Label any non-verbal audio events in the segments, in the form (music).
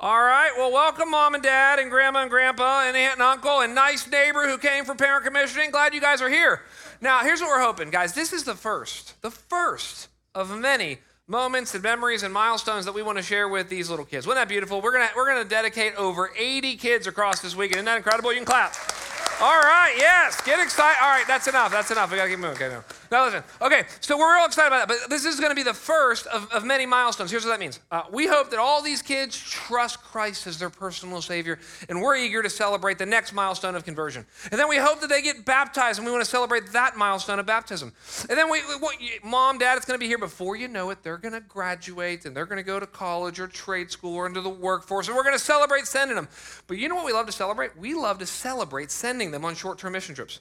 All right, well, welcome, mom and dad, and grandma and grandpa, and aunt and uncle, and nice neighbor who came for parent commissioning. Glad you guys are here. Now, here's what we're hoping, guys. This is the first, the first of many moments and memories and milestones that we want to share with these little kids. Wasn't that beautiful? We're gonna we're gonna dedicate over 80 kids across this weekend. Isn't that incredible? You can clap. All right, yes, get excited. All right, that's enough. That's enough. We gotta keep moving. Okay, no. Now listen. Okay, so we're real excited about that. But this is going to be the first of, of many milestones. Here's what that means. Uh, we hope that all these kids trust Christ as their personal Savior, and we're eager to celebrate the next milestone of conversion. And then we hope that they get baptized, and we want to celebrate that milestone of baptism. And then we, we mom, dad, it's going to be here before you know it. They're going to graduate, and they're going to go to college or trade school or into the workforce, and we're going to celebrate sending them. But you know what we love to celebrate? We love to celebrate sending them on short-term mission trips.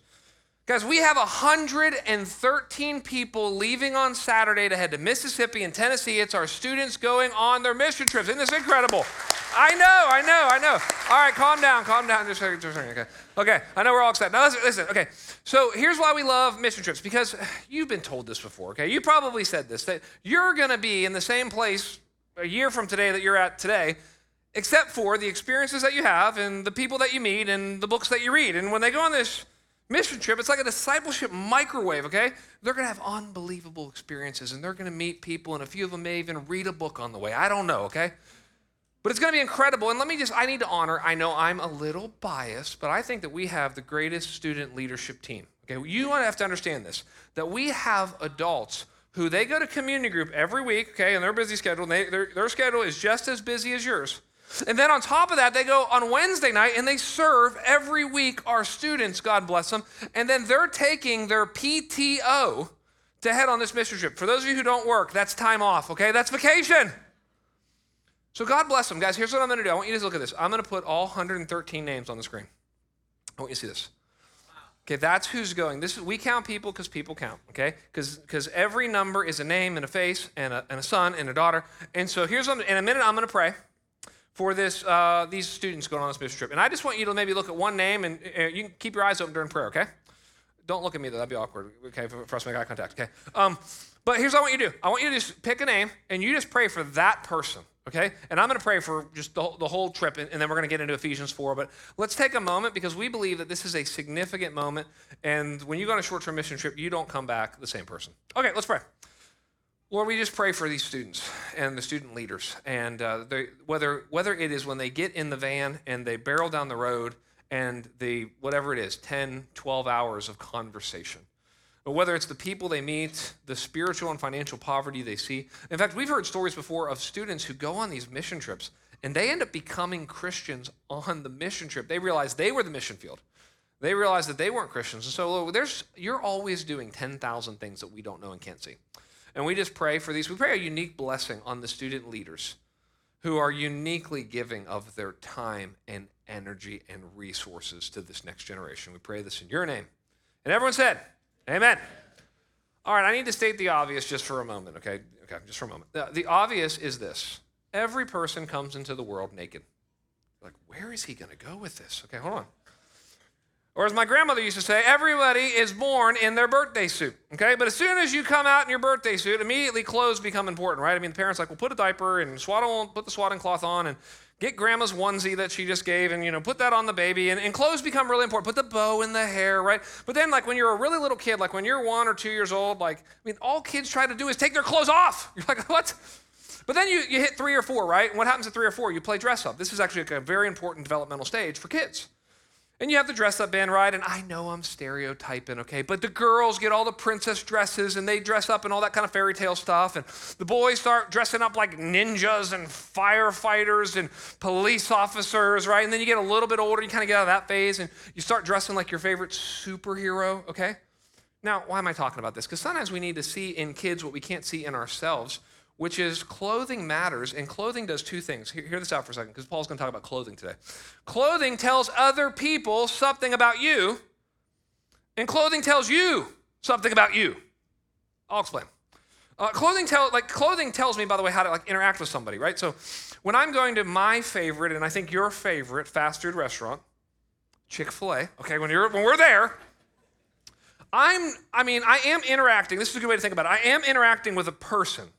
Guys, we have 113 people leaving on Saturday to head to Mississippi and Tennessee. It's our students going on their mission trips. Isn't this incredible? I know, I know, I know. All right, calm down, calm down. Just, just, just okay. Okay, I know we're all excited. Now, listen, listen, okay. So here's why we love mission trips because you've been told this before, okay? You probably said this that you're going to be in the same place a year from today that you're at today except for the experiences that you have and the people that you meet and the books that you read. And when they go on this mission trip, it's like a discipleship microwave, okay? They're going to have unbelievable experiences and they're going to meet people, and a few of them may even read a book on the way. I don't know, okay? But it's going to be incredible. And let me just, I need to honor, I know I'm a little biased, but I think that we have the greatest student leadership team. Okay, you want to have to understand this that we have adults who they go to community group every week, okay, and their busy schedule, and they, their, their schedule is just as busy as yours. And then on top of that, they go on Wednesday night and they serve every week our students, God bless them. And then they're taking their PTO to head on this mission trip. For those of you who don't work, that's time off, okay? That's vacation. So God bless them. Guys, here's what I'm going to do. I want you to look at this. I'm going to put all 113 names on the screen. I want you to see this. Okay, that's who's going. This is, we count people because people count. Okay, because every number is a name and a face and a, and a son and a daughter. And so here's in a minute I'm going to pray for this uh, these students going on this mission trip. And I just want you to maybe look at one name and uh, you can keep your eyes open during prayer. Okay, don't look at me though. That'd be awkward. Okay, for, us to make eye contact. Okay. Um, but here's what I want you to do. I want you to just pick a name and you just pray for that person okay? And I'm going to pray for just the, the whole trip, and, and then we're going to get into Ephesians 4. But let's take a moment because we believe that this is a significant moment. And when you go on a short term mission trip, you don't come back the same person. Okay, let's pray. Lord, we just pray for these students and the student leaders, and uh, they, whether whether it is when they get in the van and they barrel down the road and the whatever it is, 10, 12 hours of conversation, but whether it's the people they meet, the spiritual and financial poverty they see. In fact, we've heard stories before of students who go on these mission trips and they end up becoming Christians on the mission trip. They realize they were the mission field. They realize that they weren't Christians. And so there's, you're always doing 10,000 things that we don't know and can't see. And we just pray for these. We pray a unique blessing on the student leaders who are uniquely giving of their time and energy and resources to this next generation. We pray this in your name. And everyone said, Amen. All right, I need to state the obvious just for a moment, okay? Okay, just for a moment. The, the obvious is this every person comes into the world naked. Like, where is he going to go with this? Okay, hold on. Or as my grandmother used to say, everybody is born in their birthday suit. Okay, but as soon as you come out in your birthday suit, immediately clothes become important, right? I mean, the parents like, well, put a diaper and swaddle, put the swaddling cloth on, and get grandma's onesie that she just gave and you know put that on the baby and, and, clothes become really important. Put the bow in the hair right? But then like when you're a really little kid like when you're one or two years old like i mean all kids try to do is take their clothes off. (laughs) You're like what? But then you, you hit three or four right? And what happens at three or four? You play dress up. This is actually like a very important developmental stage for kids and you have the dress up band, right? And I know I'm stereotyping, okay? But the girls get all the princess dresses and they dress up and all that kind of fairy tale stuff. And the boys start dressing up like ninjas and firefighters and police officers, right? And then you get a little bit older, you kind of get out of that phase and you start dressing like your favorite superhero, okay? Now, why am I talking about this? Because sometimes we need to see in kids what we can't see in ourselves which is clothing matters, and clothing does two things. Hear, hear this out for a second, because Paul's going to talk about clothing today. Clothing tells other people something about you, and clothing tells you something about you. I'll explain. Uh, clothing tell like clothing tells me, by the way, how to like interact with somebody, right? So when I'm going to my favorite, and I think your favorite fast food restaurant, Chick Fil A. Okay, when you're when we're there, I'm. I mean, I am interacting. This is a good way to think about it. I am interacting with a person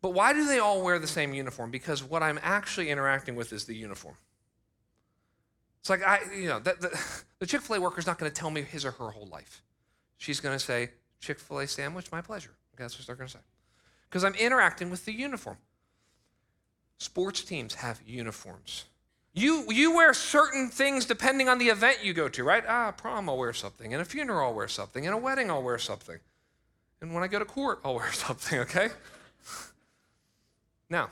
But why do they all wear the same uniform? Because what I'm actually interacting with is the uniform. It's like I, you know, the, the, Chick Fil A worker's not going to tell me his or her whole life. She's going to say, "Chick Fil A sandwich, my pleasure." Okay, that's what they're going to say. Because I'm interacting with the uniform. Sports teams have uniforms. You, you wear certain things depending on the event you go to, right? Ah, prom, I'll wear something. In a funeral, I'll wear something. In a wedding, I'll wear something. And when I go to court, I'll wear (laughs) something, okay? Now,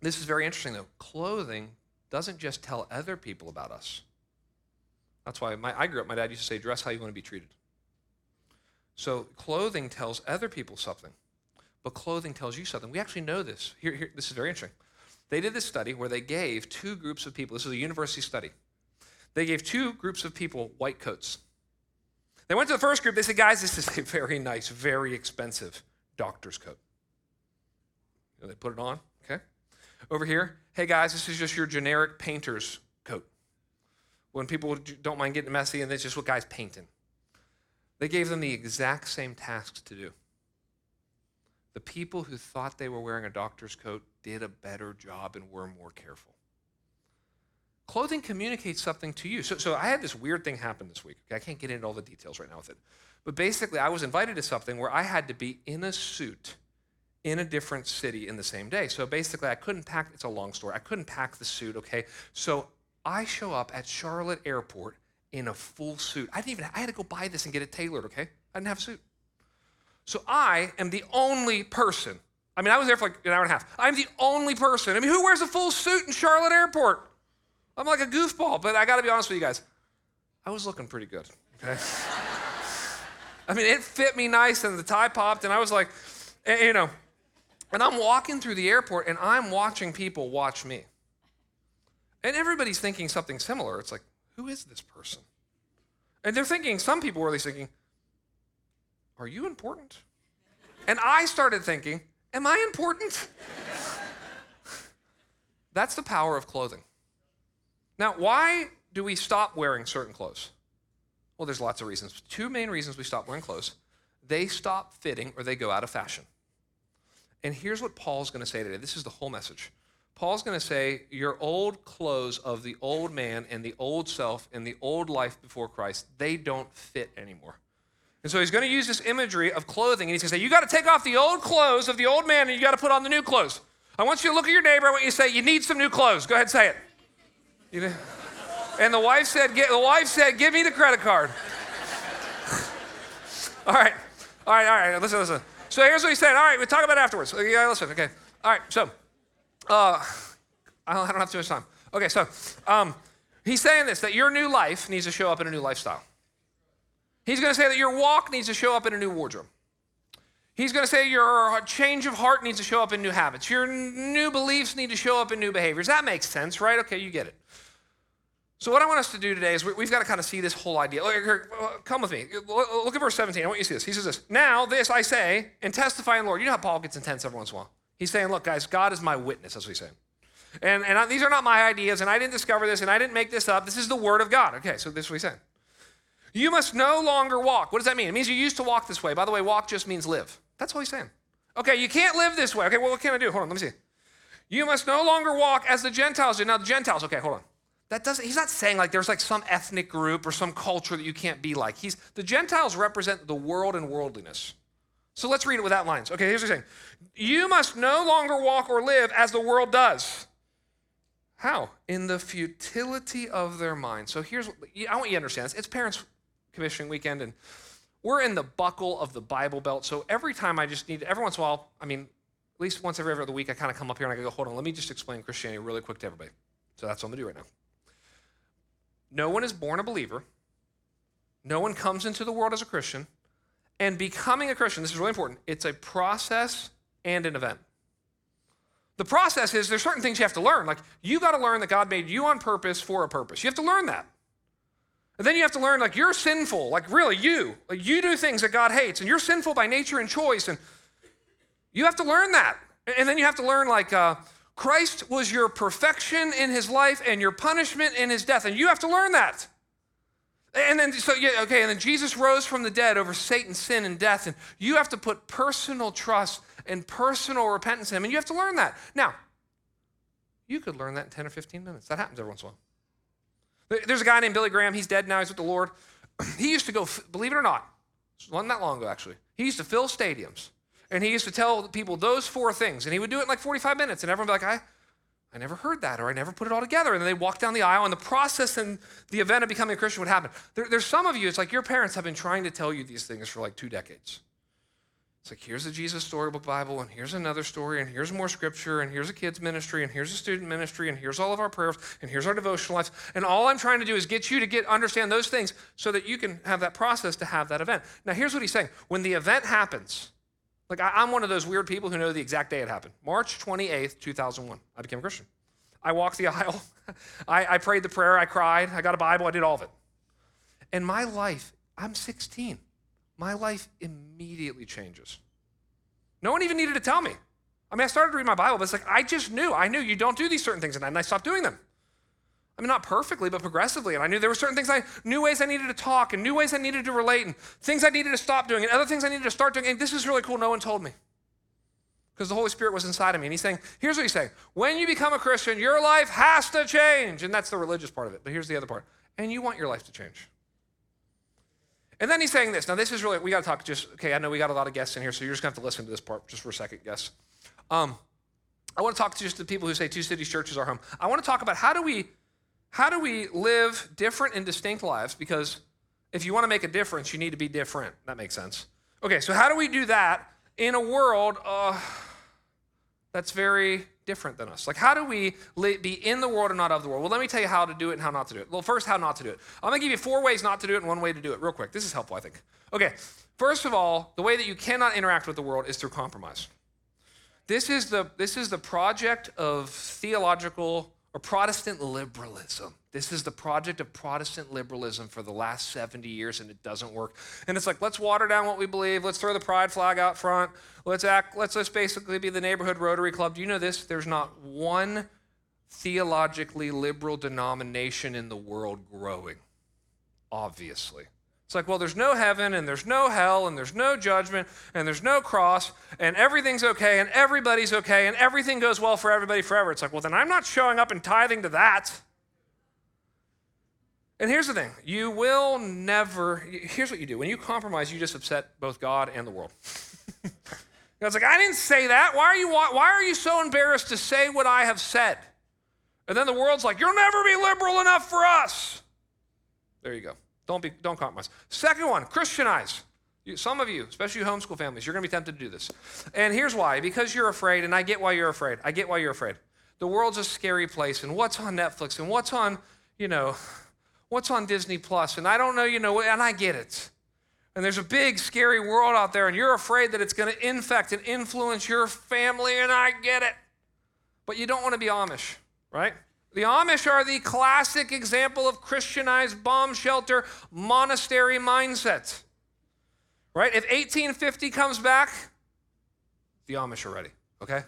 this is very interesting, though. Clothing doesn't just tell other people about us. That's why my, I grew up, my dad used to say, dress how you want to be treated. So clothing tells other people something, but clothing tells you something. We actually know this. Here, here, this is very interesting. They did this study where they gave two groups of people, this is a university study. They gave two groups of people white coats. They went to the first group, they said, guys, this is a very nice, very expensive doctor's coat. They put it on, okay? Over here, hey guys, this is just your generic painter's coat. When people don't mind getting messy and it's just what guys painting. They gave them the exact same tasks to do. The people who thought they were wearing a doctor's coat did a better job and were more careful. Clothing communicates something to you. So, so I had this weird thing happen this week. Okay? I can't get into all the details right now with it. But basically, I was invited to something where I had to be in a suit in a different city in the same day. So basically, I couldn't pack, it's a long story. I couldn't pack the suit, okay? So I show up at Charlotte Airport in a full suit. I didn't even, I had to go buy this and get it tailored, okay? I didn't have a suit. So I am the only person I mean, I was there for like an hour and a half. I'm the only person. I mean, who wears a full suit in Charlotte Airport? I'm like a goofball, but I got to be honest with you guys. I was looking pretty good, okay? (laughs) I mean, it fit me nice and the tie popped, and I was like, eh, you know, and I'm walking through the airport and I'm watching people watch me. And everybody's thinking something similar. It's like, who is this person? And they're thinking, some people were at least thinking, are you important? And I started thinking, Am I important? (laughs) That's the power of clothing. Now, why do we stop wearing certain clothes? Well, there's lots of reasons. Two main reasons we stop wearing clothes they stop fitting or they go out of fashion. And here's what Paul's going to say today. This is the whole message. Paul's going to say, Your old clothes of the old man and the old self and the old life before Christ, they don't fit anymore. And so he's going to use this imagery of clothing, and he's going to say, You got to take off the old clothes of the old man, and you got to put on the new clothes. I want you to look at your neighbor. I want you to say, You need some new clothes. Go ahead and say it. You know? And the wife said, The wife said, Give me the credit card. (laughs) all right. All right, all right. Listen, listen. So here's what he said. All right, we'll talk about it afterwards. Yeah, listen. Okay. All right. So, uh, (laughs) I don't have too much time. Okay, so um, he's saying this that your new life needs to show up in a new lifestyle. He's going to say that your walk needs to show up in a new wardrobe. He's going to say your change of heart needs to show up in new habits. Your new beliefs need to show up in new behaviors. That makes sense, right? Okay, you get it. So, what I want us to do today is we've got to kind of see this whole idea. Come with me. Look at verse 17. I want you to see this. He says this Now, this I say and testify in Lord. You know how Paul gets intense every once in a while? He's saying, Look, guys, God is my witness. That's what he's saying. And, and I, these are not my ideas, and I didn't discover this, and I didn't make this up. This is the word of God. Okay, so this is what he's saying. You must no longer walk. What does that mean? It means you used to walk this way. By the way, walk just means live. That's all he's saying. Okay, you can't live this way. Okay, well, what can I do? Hold on, let me see. You must no longer walk as the Gentiles do. Now, the Gentiles, okay, hold on. That doesn't, he's not saying like there's like some ethnic group or some culture that you can't be like. He's, the Gentiles represent the world and worldliness. So let's read it without lines. Okay, here's what he's saying. You must no longer walk or live as the world does. How? In the futility of their mind. So here's, I want you to understand this. It's parents commissioning weekend, and we're in the buckle of the Bible Belt. So every time I just need, every once in a while, I mean, at least once every other week, I kind of come up here and I go, hold on, let me just explain Christianity really quick to everybody. So that's what I'm gonna do right now. No one is born a believer. No one comes into the world as a Christian. And becoming a Christian, this is really important, it's a process and an event. The process is there's certain things you have to learn. Like you got to learn that God made you on purpose for a purpose. You have to learn that. And then you have to learn, like, you're sinful. Like, really, you. Like, you do things that God hates, and you're sinful by nature and choice. And you have to learn that. And then you have to learn, like, uh, Christ was your perfection in his life and your punishment in his death. And you have to learn that. And then, so, yeah, okay, and then Jesus rose from the dead over Satan, sin, and death. And you have to put personal trust and personal repentance in him. And you have to learn that. Now, you could learn that in 10 or 15 minutes. That happens every once in a while. There's a guy named Billy Graham. He's dead now. He's with the Lord. (clears throat) He used to go, believe it or not, it wasn't that long ago, actually. He used to fill stadiums. And he used to tell people those four things. And he would do it in like 45 minutes. And everyone would be like, I, I never heard that, or I never put it all together. And then they walk down the aisle, and the process and the event of becoming a Christian would happen. There, there's some of you, it's like your parents have been trying to tell you these things for like two decades. It's like, here's the Jesus Storybook Bible, and here's another story, and here's more scripture, and here's a kids' ministry, and here's a student ministry, and here's all of our prayers, and here's our devotional lives. And all I'm trying to do is get you to get understand those things so that you can have that process to have that event. Now, here's what he's saying. When the event happens, like I, am one of those weird people who know the exact day it happened. March 28th, 2001. I became a Christian. I walked the (laughs) aisle. I, I prayed the prayer. I cried. I got a Bible. I did all of it. And my life, I'm 16. My life immediately changes. No one even needed to tell me. I mean, I started to read my Bible, but it's like I just knew. I knew you don't do these certain things, and I stopped doing them. I mean, not perfectly, but progressively. And I knew there were certain things I new ways I needed to talk, and new ways I needed to relate, and things I needed to stop doing, and other things I needed to start doing. And this is really cool. No one told me because the Holy Spirit was inside of me. And he's saying, here's what he's saying when you become a Christian, your life has to change. And that's the religious part of it. But here's the other part. And you want your life to change. And then he's saying this. Now, this is really, we got to talk just, okay, I know we got a lot of guests in here, so you're just going to have to listen to this part just for a second, guess. Um, I want to talk to just the people who say Two Cities Church is our home. I want to talk about how do we, how do we live different and distinct lives? Because if you want to make a difference, you need to be different. That makes sense. Okay, so how do we do that in a world uh, that's very different than us. Like, how do we be in the world and not of the world? Well, let me tell you how to do it and how not to do it. Well, first, how not to do it. I'm gonna give you four ways not to do it and one way to do it, real quick. This is helpful, I think. Okay, first of all, the way that you cannot interact with the world is through compromise. This is the, this is the project of theological or Protestant liberalism. This is the project of Protestant liberalism for the last 70 years, and it doesn't work. And it's like, let's water down what we believe. Let's throw the pride flag out front. Let's act, let's just basically be the neighborhood Rotary Club. Do you know this? There's not one theologically liberal denomination in the world growing, obviously. It's like, well, there's no heaven and there's no hell and there's no judgment and there's no cross and everything's okay and everybody's okay and everything goes well for everybody forever. It's like, well, then I'm not showing up and tithing to that. And here's the thing you will never, here's what you do. When you compromise, you just upset both God and the world. (laughs) God's like, I didn't say that. Why are, you, why are you so embarrassed to say what I have said? And then the world's like, you'll never be liberal enough for us. There you go. Don't, be, don't compromise. Second one, Christianize. Some of you, especially homeschool families, you're going to be tempted to do this. And here's why because you're afraid, and I get why you're afraid. I get why you're afraid. The world's a scary place, and what's on Netflix, and what's on, you know, what's on Disney Plus, and I don't know, you know, and I get it. And there's a big, scary world out there, and you're afraid that it's going to infect and influence your family, and I get it. But you don't want to be Amish, right? The Amish are the classic example of Christianized bomb shelter monastery mindset. Right? If 1850 comes back, the Amish are ready, okay?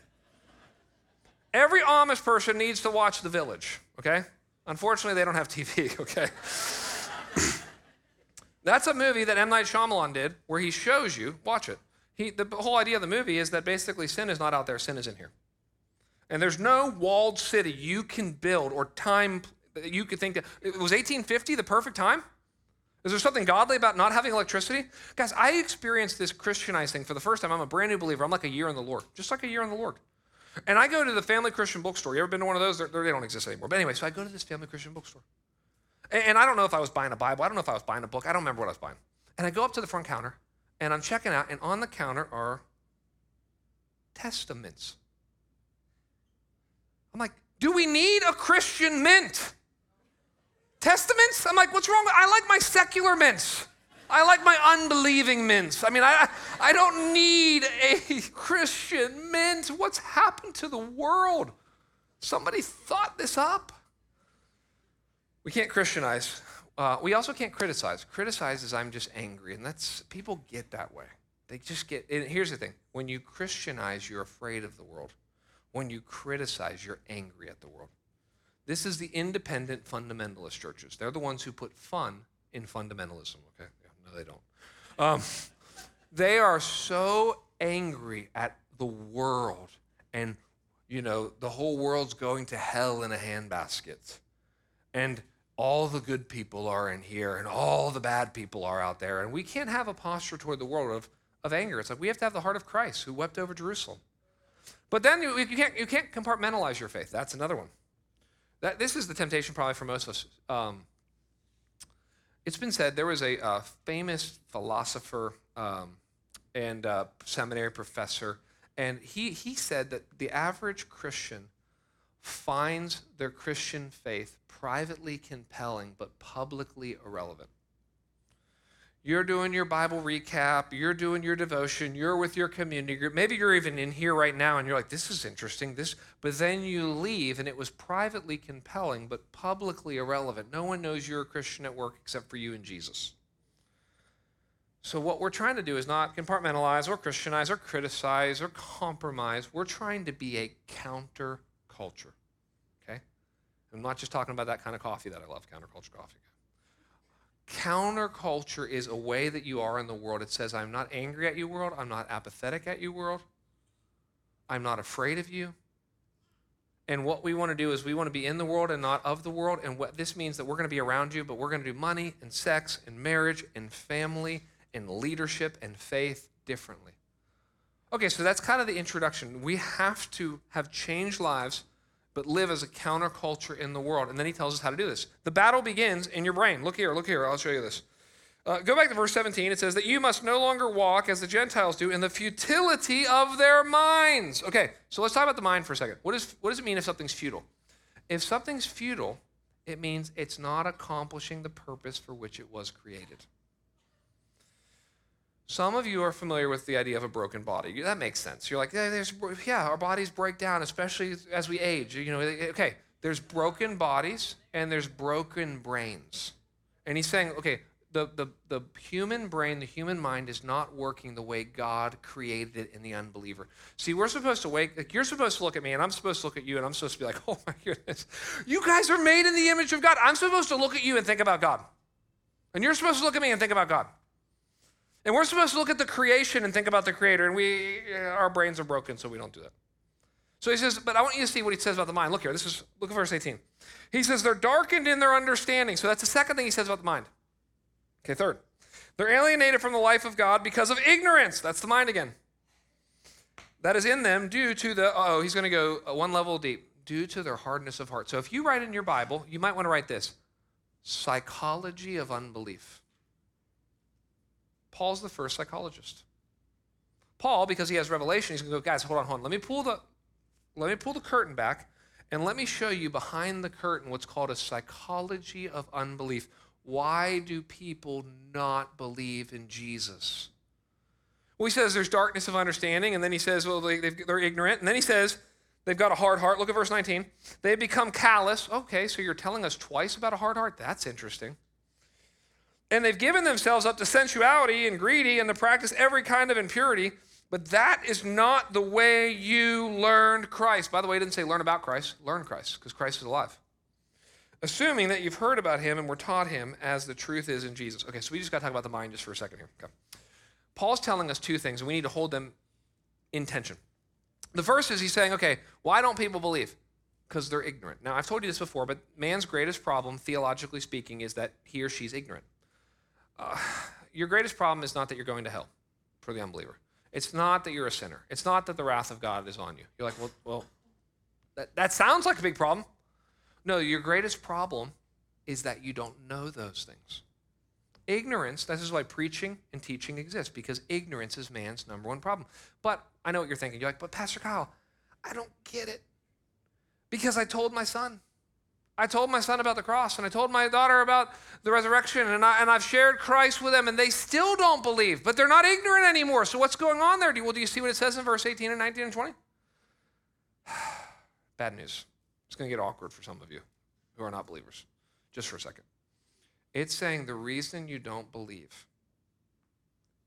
Every Amish person needs to watch The Village, okay? Unfortunately, they don't have TV, (laughs) okay? (coughs) That's a movie that M. Night Shyamalan did where he shows you, watch it. He, the whole idea of the movie is that basically sin is not out there, sin is in here. And there's no walled city you can build or time that you could think that it was 1850 the perfect time? Is there something godly about not having electricity? Guys, I experienced this Christianized thing for the first time. I'm a brand new believer. I'm like a year in the Lord, just like a year in the Lord. And I go to the Family Christian Bookstore. You ever been to one of those? They're, they do not exist anymore. But anyway, so I go to this Family Christian Bookstore. And, and I don't know if I was buying a Bible. I don't know if I was buying a book. I don't remember what I was buying. And I go up to the front counter, and I'm checking out, and on the counter are Testamints. I'm like, do we need a Christian mint? Testamints? I'm like, what's wrong? I like my secular mints. I like my unbelieving mints. I mean, I, I don't need a (laughs) Christian mint. What's happened to the world? Somebody thought this up. We can't Christianize. Uh, we also can't criticize. Criticize is I'm just angry, and that's people get that way. They just get. here's the thing: when you Christianize, you're afraid of the world. When you criticize, you're angry at the world. This is the independent fundamentalist churches. They're the ones who put fun in fundamentalism, okay? Yeah, no, they don't. Um, they are so angry at the world and, you know, the whole world's going to hell in a handbasket. And all the good people are in here and all the bad people are out there. And we can't have a posture toward the world of, of anger. It's like we have to have the heart of Christ who wept over Jerusalem. But then you, you, can't, you can't compartmentalize your faith. That's another one. That, this is the temptation probably for most of us. Um, it's been said there was a uh, famous philosopher um, and uh, seminary professor, and he, he said that the average Christian finds their Christian faith privately compelling but publicly irrelevant. You're doing your Bible recap, you're doing your devotion, you're with your community group. Maybe you're even in here right now and you're like, this is interesting. This, but then you leave and it was privately compelling but publicly irrelevant. No one knows you're a Christian at work except for you and Jesus. So, what we're trying to do is not compartmentalize or Christianize or criticize or compromise. We're trying to be a counterculture. Okay? I'm not just talking about that kind of coffee that I love, counterculture coffee. Counterculture is a way that you are in the world. It says, I'm not angry at you, world. I'm not apathetic at you, world. I'm not afraid of you. And what we want to do is we want to be in the world and not of the world. And what this means that we're going to be around you, but we're going to do money and sex and marriage and family and leadership and faith differently. Okay, so that's kind of the introduction. We have to have changed lives but live as a counterculture in the world. And then he tells us how to do this. The battle begins in your brain. Look here, look here, I'll show you this. Uh, go back to verse 17. It says that you must no longer walk as the Gentiles do in the futility of their minds. Okay, so let's talk about the mind for a second. What, is, what does it mean if something's futile? If something's futile, it means it's not accomplishing the purpose for which it was created. Some of you are familiar with the idea of a broken body. That makes sense. You're like, yeah, yeah, our bodies break down, especially as we age. You know, eh, okay, there's broken bodies and there's broken brains. And he's saying, okay, the, the, the human brain, the human mind is not working the way God created it in the unbeliever. See, we're supposed to wake, like you're supposed to look at me and I'm supposed to look at you and I'm supposed to be like, (laughs) oh my goodness, you guys are made in the image of God. I'm supposed to look at you and think about God. And you're supposed to look at me and think about God. And we're supposed to look at the creation and think about the creator, and we uh, our brains are broken, so we don't do that. So he says, but I want you to see what he says about the mind. Look here, this is look at verse 18. He says, they're darkened in their understanding. So that's the second thing he says about the mind. Okay, third. They're alienated from the life of God because of ignorance. That's the mind again. That is in them due to the, oh, he's going to go uh, one level deep, due to their hardness of heart. So if you write in your Bible, you might want to write this psychology of unbelief. Paul's the first psychologist. Paul, because he has revelation, he's going to go, guys, hold on, hold on. Let me pull the, let me pull the curtain back and let me show you behind the curtain what's called a psychology of unbelief. Why do people not believe in Jesus? Well, he says there's darkness of understanding, and then he says, well, they, are ignorant. And then he says they've got a hard heart. Look at verse 19. They've become callous. Okay, so you're telling us twice about a hard heart? That's interesting. And they've given themselves up to sensuality and greedy and to practice every kind of impurity. But that is not the way you learned Christ. By the way, it didn't say learn about Christ, learn Christ, because Christ is alive. Assuming that you've heard about him and were taught him as the truth is in Jesus. Okay, so we just got to talk about the mind just for a second here. Okay. Paul's telling us two things, and we need to hold them in tension. The first is he's saying, okay, why don't people believe? Because they're ignorant. Now, I've told you this before, but man's greatest problem, theologically speaking, is that he or she's ignorant (sighs) your greatest problem is not that you're going to hell for the unbeliever. It's not that you're a sinner. It's not that the wrath of God is on you. You're like, well, well that, that sounds like a big problem. No, your greatest problem is that you don't know those things. Ignorance, this is why preaching and teaching exist, because ignorance is man's number one problem. But I know what you're thinking. You're like, but Pastor Kyle, I don't get it. Because I told my son. I told my son about the cross and I told my daughter about the resurrection and, I, and I've shared Christ with them and they still don't believe, but they're not ignorant anymore. So what's going on there? Do you, well, do you see what it says in verse 18 and 19 and 20? (sighs) Bad news. It's going to get awkward for some of you who are not believers. Just for a second. It's saying the reason you don't believe,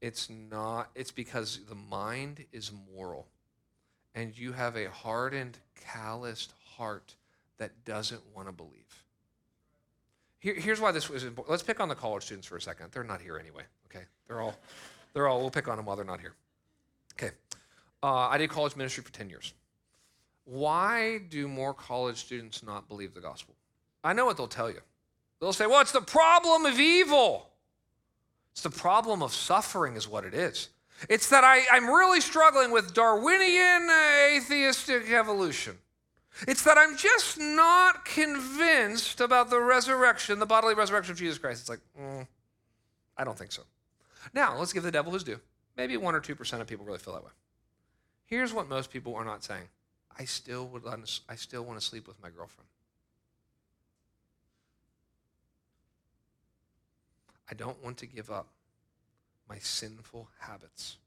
it's not, it's because the mind is moral and you have a hardened, calloused heart that doesn't want to believe. Here, here's why this was important. Let's pick on the college students for a second. They're not here anyway. Okay, they're all, they're all. We'll pick on them while they're not here. Okay, uh, I did college ministry for ten years. Why do more college students not believe the gospel? I know what they'll tell you. They'll say, "Well, it's the problem of evil." It's the problem of suffering, is what it is. It's that I, I'm really struggling with Darwinian atheistic evolution. It's that I'm just not convinced about the resurrection, the bodily resurrection of Jesus Christ. It's like, mm, I don't think so. Now, let's give the devil his due. Maybe 1% or 2% of people really feel that way. Here's what most people are not saying I still, would, I still want to sleep with my girlfriend. I don't want to give up my sinful habits.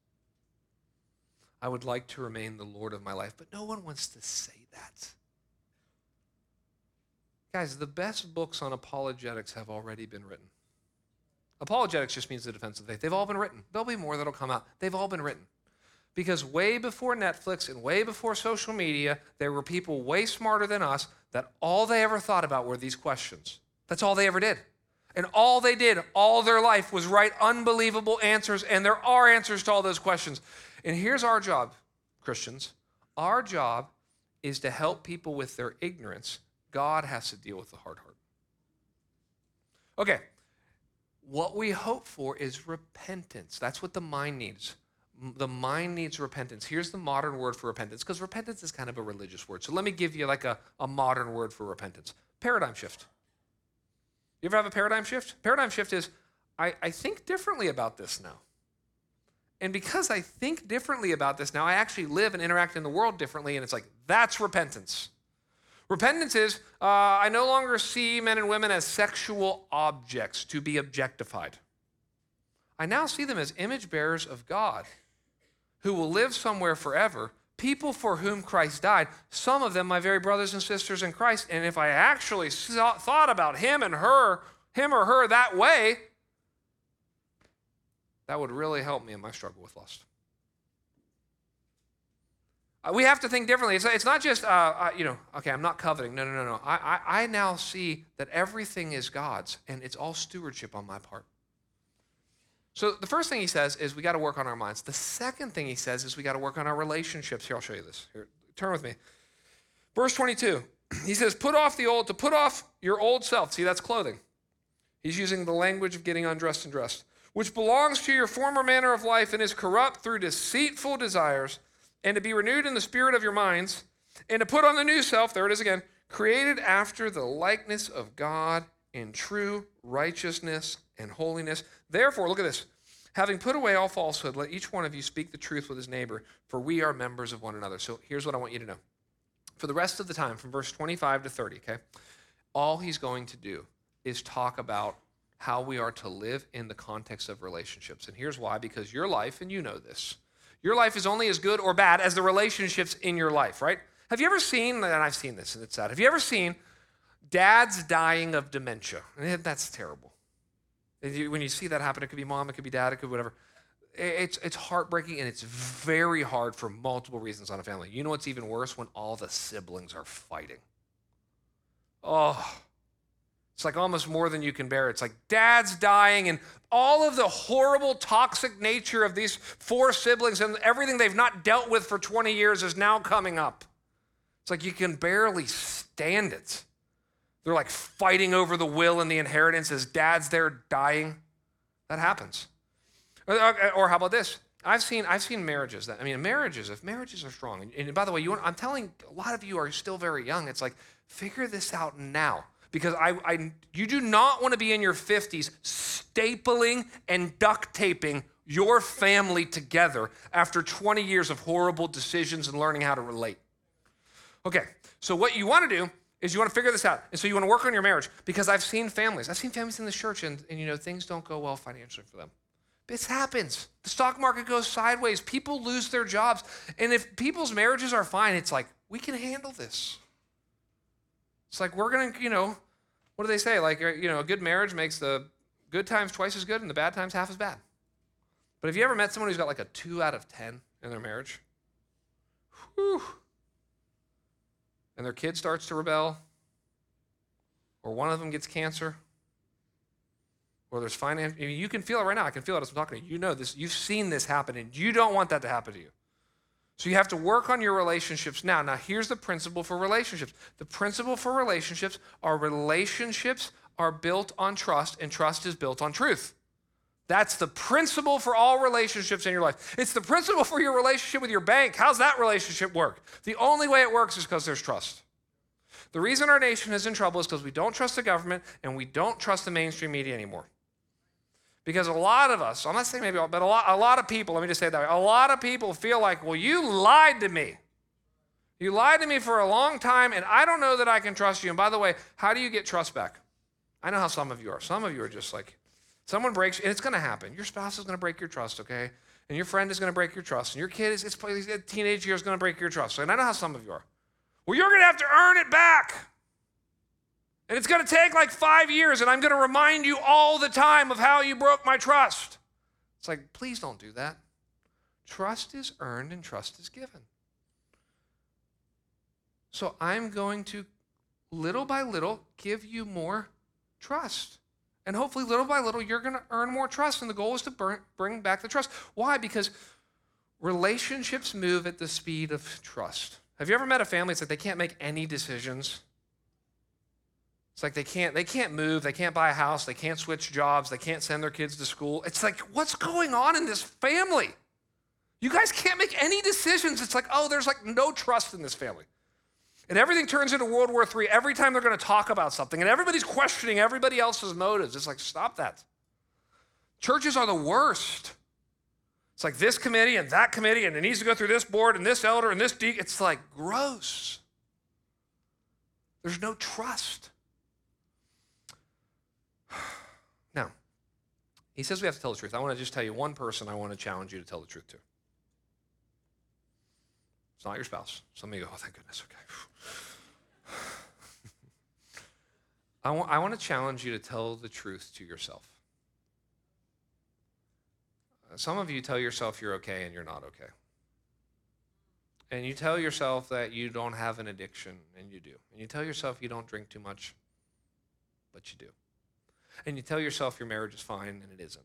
I would like to remain the Lord of my life, but no one wants to say that. Guys, the best books on apologetics have already been written. Apologetics just means the defense of faith. They've all been written. There'll be more that'll come out. They've all been written. Because way before Netflix and way before social media, there were people way smarter than us that all they ever thought about were these questions. That's all they ever did. And all they did all their life was write unbelievable answers, and there are answers to all those questions. And here's our job, Christians our job is to help people with their ignorance God has to deal with the hard heart. Okay, what we hope for is repentance. That's what the mind needs. The mind needs repentance. Here's the modern word for repentance, because repentance is kind of a religious word. So let me give you like a, a modern word for repentance paradigm shift. You ever have a paradigm shift? Paradigm shift is I, I think differently about this now. And because I think differently about this now, I actually live and interact in the world differently. And it's like, that's repentance. Repentance is uh, I no longer see men and women as sexual objects to be objectified. I now see them as image bearers of God who will live somewhere forever, people for whom Christ died, some of them my very brothers and sisters in Christ. And if I actually saw, thought about him and her, him or her that way, that would really help me in my struggle with lust. Uh, we have to think differently. It's, it's not just, uh, uh, you know, okay, I'm not coveting. No, no, no, no. I, I, I now see that everything is God's and it's all stewardship on my part. So the first thing he says is we got to work on our minds. The second thing he says is we got to work on our relationships. Here, I'll show you this. Here, turn with me. Verse 22. He says, "Put off the old to put off your old self." See, that's clothing. He's using the language of getting undressed and dressed, which belongs to your former manner of life and is corrupt through deceitful desires and to be renewed in the spirit of your minds, and to put on the new self, there it is again, created after the likeness of God in true righteousness and holiness. Therefore, look at this. Having put away all falsehood, let each one of you speak the truth with his neighbor, for we are members of one another. So here's what I want you to know. For the rest of the time, from verse 25 to 30, okay, all he's going to do is talk about how we are to live in the context of relationships. And here's why because your life, and you know this, your life is only as good or bad as the relationships in your life, right? Have you ever seen, and I've seen this and it's sad, have you ever seen dads dying of dementia? Eh, that's terrible. When you see that happen, it could be mom, it could be dad, it could be whatever. It's, it's heartbreaking and it's very hard for multiple reasons on a family. You know what's even worse? When all the siblings are fighting. Oh, it's like almost more than you can bear. It's like dad's dying, and all of the horrible, toxic nature of these four siblings and everything they've not dealt with for 20 years is now coming up. It's like you can barely stand it. They're like fighting over the will and the inheritance as dad's there dying. That happens. Uh, uh, uh, or how about this? I've seen I've seen marriages that I mean marriages if marriages are strong and, and by the way you I'm telling a lot of you are still very young it's like figure this out now because I, I, you do not want to be in your 50s stapling and duct taping your family together after 20 years of horrible decisions and learning how to relate. Okay, so what you want to do is you want to figure this out. And so you want to work on your marriage because I've seen families. I've seen families in the church and, and you know, things don't go well financially for them. This happens. The stock market goes sideways. People lose their jobs. And if people's marriages are fine, it's like, we can handle this. It's like we're going to, you know, what do they say? Like, uh, you know, a good marriage makes the good times twice as good and the bad times half as bad. But have you ever met someone who's got like a two out of 10 in their marriage? Whew. And their kid starts to rebel, or one of them gets cancer, or there's finance. I mean, you can feel it right now. I can feel it as I'm talking to you. You know this. You've seen this happen, and you don't want that to happen to you. So you have to work on your relationships now. Now, here's the principle for relationships. The principle for relationships are relationships are built on trust, and trust is built on truth. That's the principle for all relationships in your life. It's the principle for your relationship with your bank. How's that relationship work? The only way it works is because there's trust. The reason our nation is in trouble is because we don't trust the government and we don't trust the mainstream media anymore. Because a lot of us, I'm not saying maybe all, but a lot, a lot of people, let me just say that way, a lot of people feel like, well, you lied to me. You lied to me for a long time, and I don't know that I can trust you. And by the way, how do you get trust back? I know how some of you are. Some of you are just like, Someone breaks, and it's going to happen. Your spouse is going to break your trust, okay? And your friend is going to break your trust. And your kid is, it's teenage year is going to break your trust. And I know how some of you are. Well, you're going to have to earn it back. And it's going to take like five years, and I'm going to remind you all the time of how you broke my trust. It's like, please don't do that. Trust is earned and trust is given. So I'm going to, little by little, give you more trust. And hopefully, little by little, you're going to earn more trust. And the goal is to burn, bring back the trust. Why? Because relationships move at the speed of trust. Have you ever met a family that's like they can't make any decisions? It's like they can't they can't move, they can't buy a house, they can't switch jobs, they can't send their kids to school. It's like what's going on in this family? You guys can't make any decisions. It's like, oh, there's like no trust in this family. And everything turns into World War III every time they're going to talk about something, and everybody's questioning everybody else's motives. It's like, stop that. Churches are the worst. It's like this committee and that committee, and it needs to go through this board and this elder and this deacon. It's like gross. There's no trust. Now, he says we have to tell the truth. I want to just tell you one person I want to challenge you to tell the truth to. It's not your spouse. Some of you go, oh, thank goodness, okay. (laughs) I want, I want to challenge you to tell the truth to yourself. Some of you tell yourself you're okay and you're not okay. And you tell yourself that you don't have an addiction, and you do. And you tell yourself you don't drink too much, but you do. And you tell yourself your marriage is fine, and it isn't.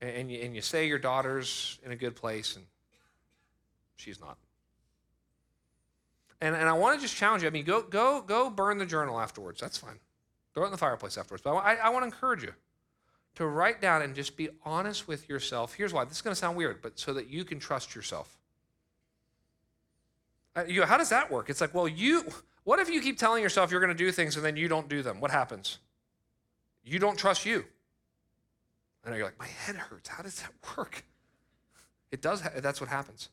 And you, and you say your daughter's in a good place, and She's not. And, and I want to just challenge you. I mean, go, go, go burn the journal afterwards. That's fine. Throw it in the fireplace afterwards. But I, I want to encourage you to write down and just be honest with yourself. Here's why. This is going to sound weird, but so that you can trust yourself. Uh, how does that work? It's like, well, you, what if you keep telling yourself you're going to do things and then you don't do them? What happens? You don't trust you. And you're like, my head hurts. How does that (laughs) work? It does. That's what happens.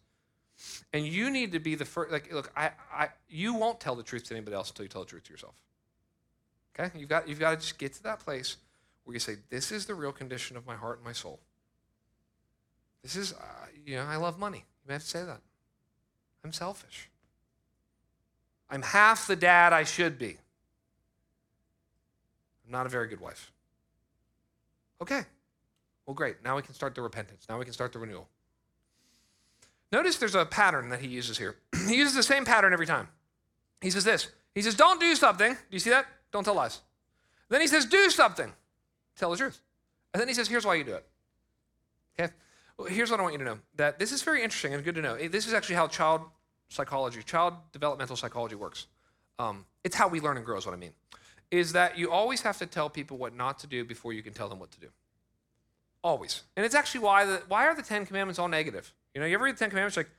And you need to be the first. Like, look, I, I, you won't tell the truth to anybody else until you tell the truth to yourself. Okay? You've got, you've got to just get to that place where you say, This is the real condition of my heart and my soul. This is, uh, you know, I love money. You may have to say that. I'm selfish. I'm half the dad I should be. I'm not a very good wife. Okay. Well, great. Now we can start the repentance. Now we can start the renewal. Notice there's a pattern that he uses here. (clears throat) he uses the same pattern every time. He says this He says, Don't do something. Do you see that? Don't tell lies. Then he says, Do something. Tell the truth. And then he says, Here's why you do it. Okay? Well, here's what I want you to know that this is very interesting and good to know. This is actually how child psychology, child developmental psychology works. Um, it's how we learn and grow, is what I mean. Is that you always have to tell people what not to do before you can tell them what to do. Always. And it's actually why the why are the Ten Commandments all negative? You know, you ever read the Ten Commandments like,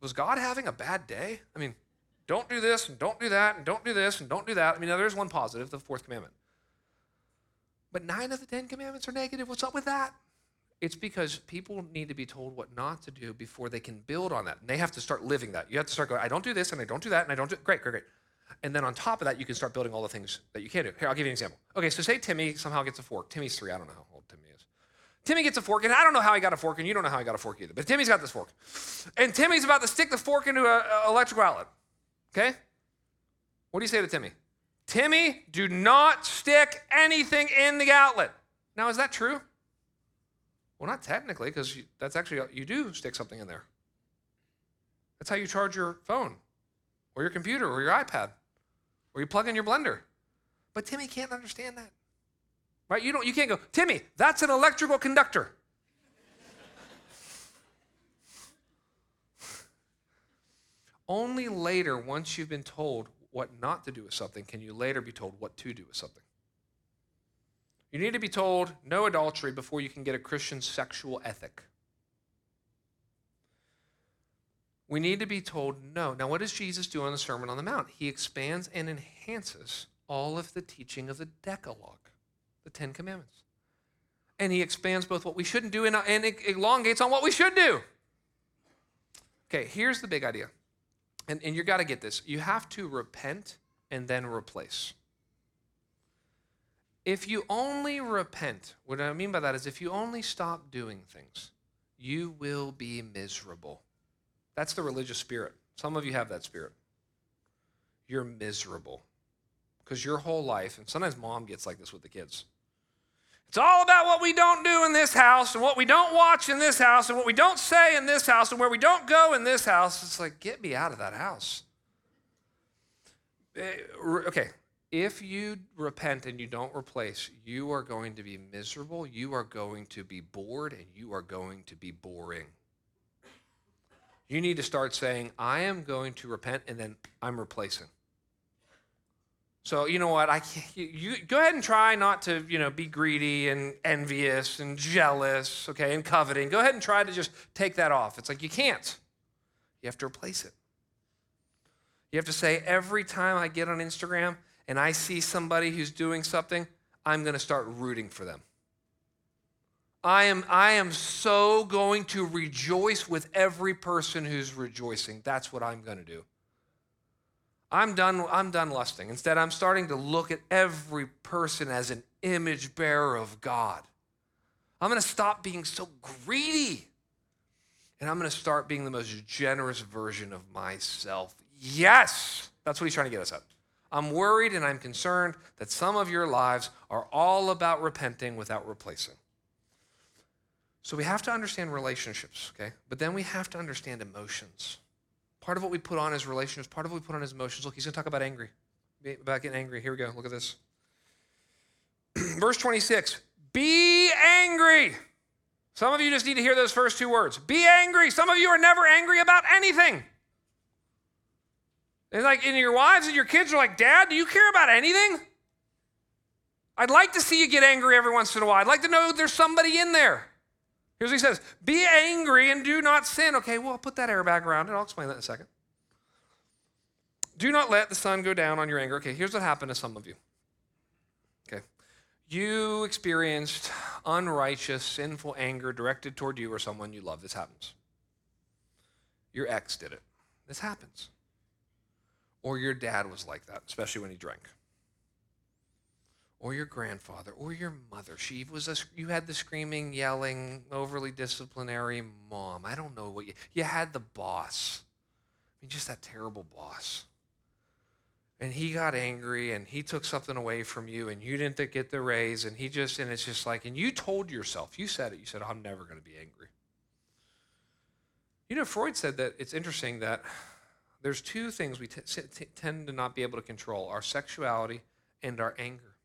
was God having a bad day? I mean, don't do this and don't do that and don't do this and don't do that. I mean, now there's one positive, the fourth commandment. But nine of the Ten Commandments are negative. What's up with that? It's because people need to be told what not to do before they can build on that. And they have to start living that. You have to start going, I don't do this and I don't do that and I don't do great, great, great. And then on top of that, you can start building all the things that you can do. Here, I'll give you an example. Okay, so say Timmy somehow gets a fork. Timmy's three. I don't know how old Timmy is. Timmy gets a fork, and I don't know how he got a fork, and you don't know how he got a fork either, but Timmy's got this fork. And Timmy's about to stick the fork into an electrical outlet. Okay? What do you say to Timmy? Timmy, do not stick anything in the outlet. Now, is that true? Well, not technically, because that's actually, you do stick something in there. That's how you charge your phone, or your computer, or your iPad, or you plug in your blender. But Timmy can't understand that. Right? You don't you can't go, Timmy, that's an electrical conductor. (laughs) Only later, once you've been told what not to do with something, can you later be told what to do with something. You need to be told no adultery before you can get a Christian sexual ethic. We need to be told no. Now, what does Jesus do on the Sermon on the Mount? He expands and enhances all of the teaching of the Decalogue, the Ten Commandments. And he expands both what we shouldn't do and, uh, and elongates on what we should do. Okay, here's the big idea. And, and you got to get this. You have to repent and then replace. If you only repent, what I mean by that is if you only stop doing things, you will be miserable. That's the religious spirit. Some of you have that spirit. You're miserable because your whole life, and sometimes mom gets like this with the kids. It's all about what we don't do in this house and what we don't watch in this house and what we don't say in this house and where we don't go in this house. It's like, get me out of that house. Eh, okay, if you repent and you don't replace, you are going to be miserable, you are going to be bored, and you are going to be boring. You need to start saying, I am going to repent, and then I'm replacing. So you know what? I can't, you, you, go ahead and try not to you know be greedy and envious and jealous, okay, and coveting. Go ahead and try to just take that off. It's like you can't. You have to replace it. You have to say every time I get on Instagram and I see somebody who's doing something, I'm going to start rooting for them. I am, I am so going to rejoice with every person who's rejoicing. That's what I'm going to do. I'm done, I'm done lusting. Instead, I'm starting to look at every person as an image bearer of God. I'm going to stop being so greedy. And I'm going to start being the most generous version of myself. Yes, that's what he's trying to get us at. I'm worried and I'm concerned that some of your lives are all about repenting without replacing. So we have to understand relationships, okay? But then we have to understand emotions. Part of what we put on is relationships, part of what we put on is emotions. Look, he's going to talk about angry, about getting angry. Here we go. Look at this. (clears throat) Verse 26 Be angry. Some of you just need to hear those first two words. Be angry. Some of you are never angry about anything. And like, and your wives and your kids are like, Dad, do you care about anything? I'd like to see you get angry every once in a while. I'd like to know there's somebody in there. Here's what he says Be angry and do not sin. Okay, well, I'll put that airbag around it. I'll explain that in a second. Do not let the sun go down on your anger. Okay, here's what happened to some of you. Okay. You experienced unrighteous, sinful anger directed toward you or someone you love. This happens. Your ex did it. This happens. Or your dad was like that, especially when he drank. Or your grandfather, or your mother. She was a, you had the screaming, yelling, overly disciplinary mom. I don't know what you, you had the boss. I mean, just that terrible boss. And he got angry and he took something away from you and you didn't get the raise and he just, and it's just like, and you told yourself, you said it, you said, I'm never going to be angry. You know, Freud said that it's interesting that there's two things we t- t- tend to not be able to control our sexuality and our anger.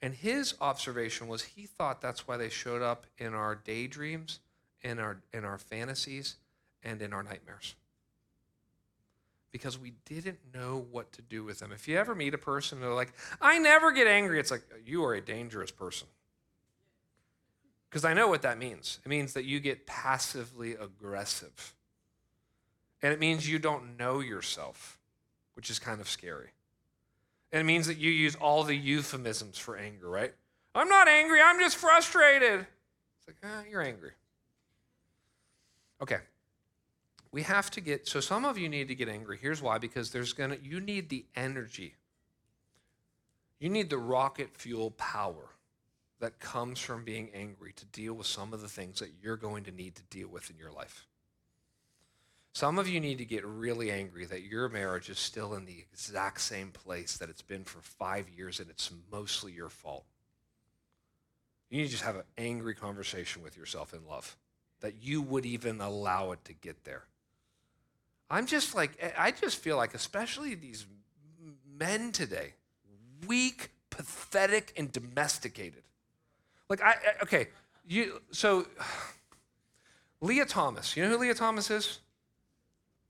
And his observation was he thought that's why they showed up in our daydreams, in our, in our fantasies, and in our nightmares. Because we didn't know what to do with them. If you ever meet a person, and they're like, I never get angry, it's like, you are a dangerous person. Because I know what that means. It means that you get passively aggressive. And it means you don't know yourself, which is kind of scary. And it means that you use all the euphemisms for anger, right? I'm not angry, I'm just frustrated. It's like, ah, you're angry. Okay. We have to get, so some of you need to get angry. Here's why because there's gonna, you need the energy. You need the rocket fuel power that comes from being angry to deal with some of the things that you're going to need to deal with in your life. Some of you need to get really angry that your marriage is still in the exact same place that it's been for five years and it's mostly your fault. You need to just have an angry conversation with yourself in love that you would even allow it to get there. I'm just like, eh, I just feel like, especially these men today, weak pathetic and domesticated. Like I, I okay, you so (sighs) Lia Thomas. You know who Lia Thomas is?